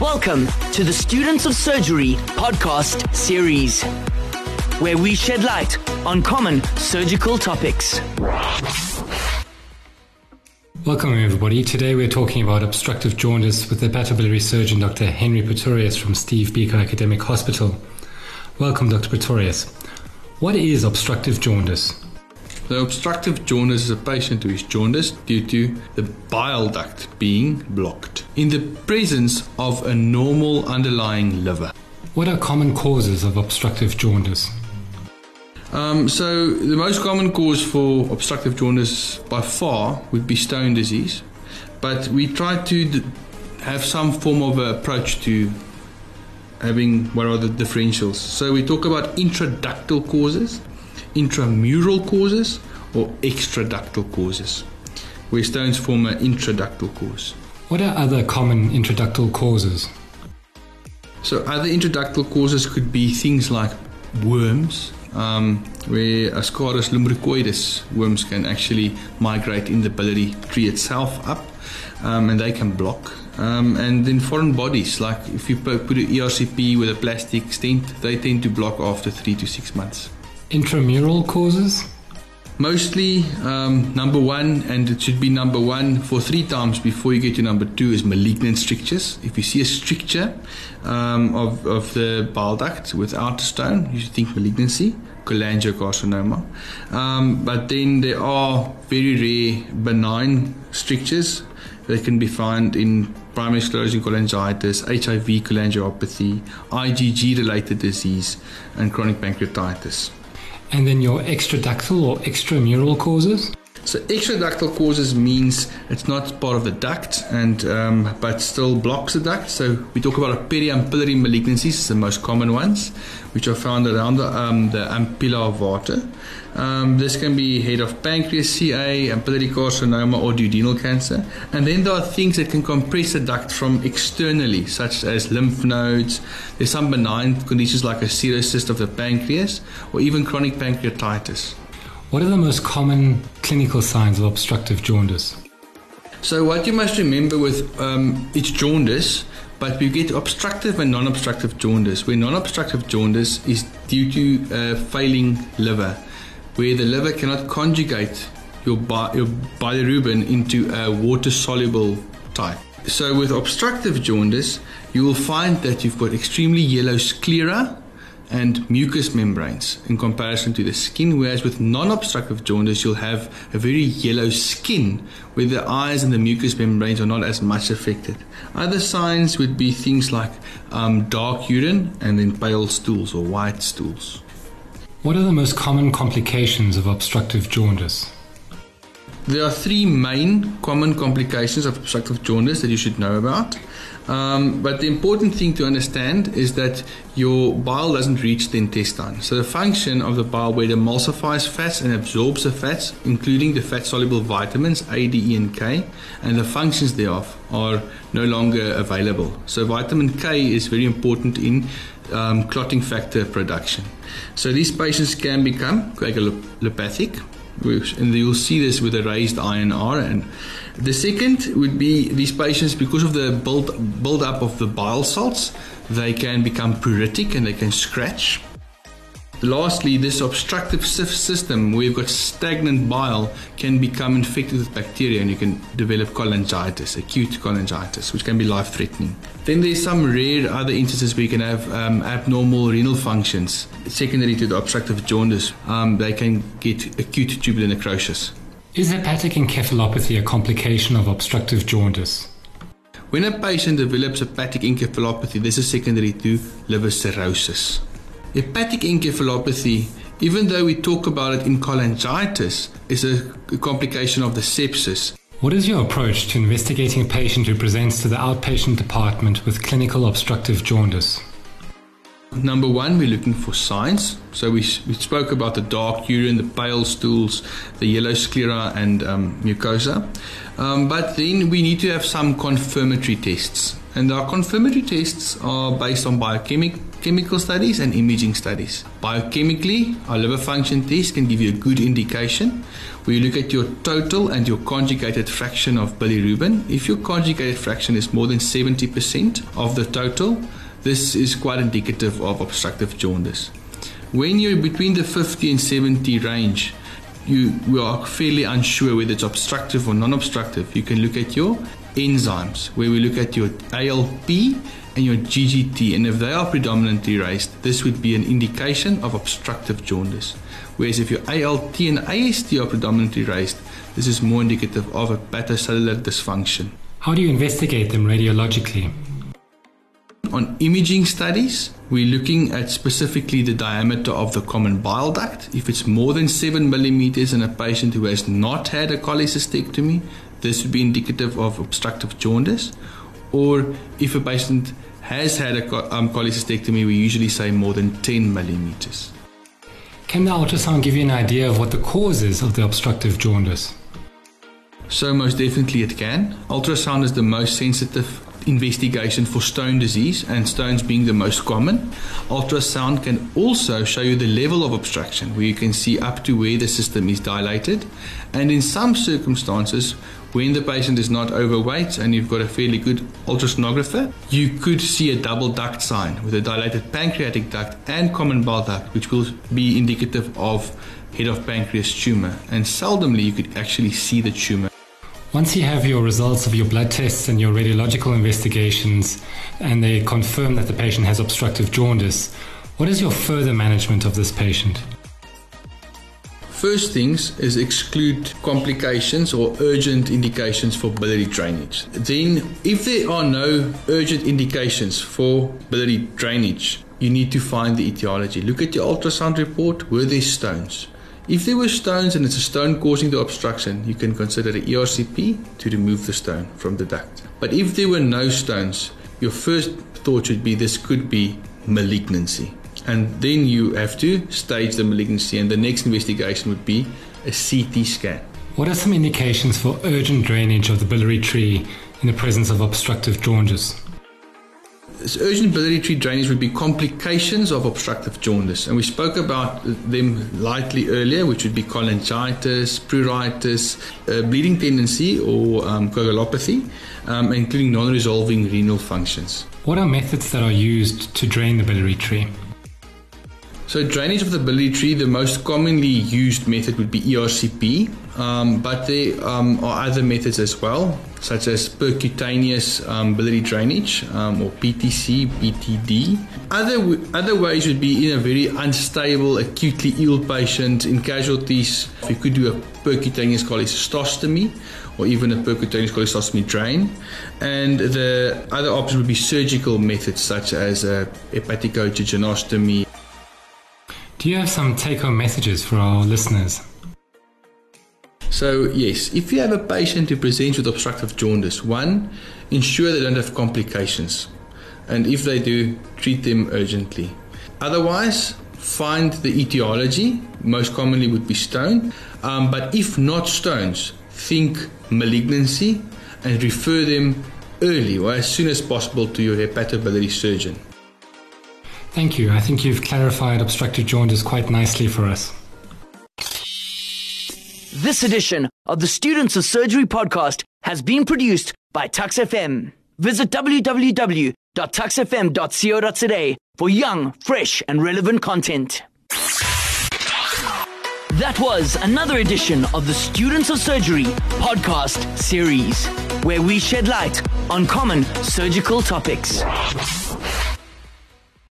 Welcome to the Students of Surgery podcast series, where we shed light on common surgical topics. Welcome, everybody. Today we're talking about obstructive jaundice with the hepatobiliary surgeon Dr. Henry Pretorius from Steve Biko Academic Hospital. Welcome, Dr. Pretorius. What is obstructive jaundice? So obstructive jaundice is a patient who is jaundiced due to the bile duct being blocked in the presence of a normal underlying liver. What are common causes of obstructive jaundice? Um, so the most common cause for obstructive jaundice by far would be stone disease, but we try to d- have some form of approach to having what are the differentials. So we talk about intraductal causes, intramural causes, or extraductal causes, where stones form an intraductal cause. What are other common intraductal causes? So other intraductal causes could be things like worms, um, where Ascaris lumbricoides worms can actually migrate in the biliary tree itself up, um, and they can block. Um, and then foreign bodies, like if you put put an ERCP with a plastic stent, they tend to block after three to six months. Intramural causes? Mostly um, number one, and it should be number one for three times before you get to number two, is malignant strictures. If you see a stricture um, of, of the bile duct without a stone, you should think malignancy, cholangiocarcinoma. Um, but then there are very rare benign strictures that can be found in primary sclerosing cholangitis, HIV cholangiopathy, IgG related disease, and chronic pancreatitis. And then your extraductal or extramural causes? So extraductal causes means it's not part of the duct and um, but still blocks the duct. So we talk about periampullary malignancies, the most common ones, which are found around the, um, the ampulla of. Um, this can be head of pancreas, CA, ampullary carcinoma, or duodenal cancer. And then there are things that can compress the duct from externally, such as lymph nodes. There's some benign conditions like a cirrhosis of the pancreas, or even chronic pancreatitis. What are the most common clinical signs of obstructive jaundice? So what you must remember with um, it's jaundice, but we get obstructive and non-obstructive jaundice. Where non-obstructive jaundice is due to uh, failing liver, where the liver cannot conjugate your, bi- your bilirubin into a water-soluble type. So with obstructive jaundice, you will find that you've got extremely yellow sclera and mucous membranes in comparison to the skin, whereas with non obstructive jaundice, you'll have a very yellow skin where the eyes and the mucous membranes are not as much affected. Other signs would be things like um, dark urine and then pale stools or white stools. What are the most common complications of obstructive jaundice? There are three main common complications of obstructive jaundice that you should know about. Um, but the important thing to understand is that your bile doesn't reach the intestine. So the function of the bile where it emulsifies fats and absorbs the fats, including the fat soluble vitamins A, D, E, and K, and the functions thereof are no longer available. So vitamin K is very important in um, clotting factor production. So these patients can become coagulopathic, and you'll see this with a raised INR. And the second would be these patients, because of the build build up of the bile salts, they can become pruritic and they can scratch. Lastly, this obstructive system where you've got stagnant bile can become infected with bacteria and you can develop cholangitis, acute cholangitis, which can be life threatening. Then there's some rare other instances where you can have um, abnormal renal functions secondary to the obstructive jaundice. Um, they can get acute tubular necrosis. Is hepatic encephalopathy a complication of obstructive jaundice? When a patient develops hepatic encephalopathy, this is secondary to liver cirrhosis. Hepatic encephalopathy, even though we talk about it in cholangitis, is a complication of the sepsis. What is your approach to investigating a patient who presents to the outpatient department with clinical obstructive jaundice? Number one, we're looking for signs. So we, we spoke about the dark urine, the pale stools, the yellow sclera, and um, mucosa. Um, but then we need to have some confirmatory tests. And our confirmatory tests are based on biochemic chemical studies and imaging studies. Biochemically, our liver function test can give you a good indication you look at your total and your conjugated fraction of bilirubin. If your conjugated fraction is more than 70% of the total, this is quite indicative of obstructive jaundice. When you're between the 50 and 70 range, you we are fairly unsure whether it's obstructive or non-obstructive. You can look at your enzymes, where we look at your ALP and your GGT, and if they are predominantly raised, this would be an indication of obstructive jaundice. Whereas if your ALT and AST are predominantly raised, this is more indicative of a hepatocellular dysfunction. How do you investigate them radiologically? On imaging studies, we're looking at specifically the diameter of the common bile duct. If it's more than 7 millimeters in a patient who has not had a cholecystectomy, this would be indicative of obstructive jaundice. Or if a patient has had a um, cholecystectomy, we usually say more than 10 millimeters. Can the ultrasound give you an idea of what the cause is of the obstructive jaundice? So, most definitely it can. Ultrasound is the most sensitive investigation for stone disease, and stones being the most common. Ultrasound can also show you the level of obstruction, where you can see up to where the system is dilated. And in some circumstances, when the patient is not overweight and you've got a fairly good ultrasonographer, you could see a double duct sign with a dilated pancreatic duct and common bile duct, which will be indicative of head of pancreas tumor. And seldomly you could actually see the tumor. Once you have your results of your blood tests and your radiological investigations, and they confirm that the patient has obstructive jaundice, what is your further management of this patient? First things is exclude complications or urgent indications for biliary drainage. Then, if there are no urgent indications for biliary drainage, you need to find the etiology. Look at your ultrasound report. Were there stones? If there were stones and it's a stone causing the obstruction, you can consider an ERCP to remove the stone from the duct. But if there were no stones, your first thought should be this could be malignancy. And then you have to stage the malignancy, and the next investigation would be a CT scan. What are some indications for urgent drainage of the biliary tree in the presence of obstructive jaundice? Urgent biliary tree drainage would be complications of obstructive jaundice. And we spoke about them lightly earlier, which would be cholangitis, pruritus, uh, bleeding tendency, or um, coagulopathy, um, including non resolving renal functions. What are methods that are used to drain the biliary tree? So, drainage of the biliary tree, the most commonly used method would be ERCP, um, but there um, are other methods as well, such as percutaneous um, biliary drainage um, or PTC, PTD. Other, other ways would be in a very unstable, acutely ill patient, in casualties, you could do a percutaneous cholecystostomy or even a percutaneous cholecystostomy drain. And the other option would be surgical methods such as a hepaticojejunostomy do you have some take home messages for our listeners? So, yes, if you have a patient who presents with obstructive jaundice, one, ensure they don't have complications. And if they do, treat them urgently. Otherwise, find the etiology, most commonly would be stone. Um, but if not stones, think malignancy and refer them early or as soon as possible to your hepatobiliary surgeon. Thank you. I think you've clarified obstructive jaundice quite nicely for us. This edition of the Students of Surgery podcast has been produced by Tuks FM. Visit www.tuksfm.co.za for young, fresh, and relevant content. That was another edition of the Students of Surgery podcast series, where we shed light on common surgical topics.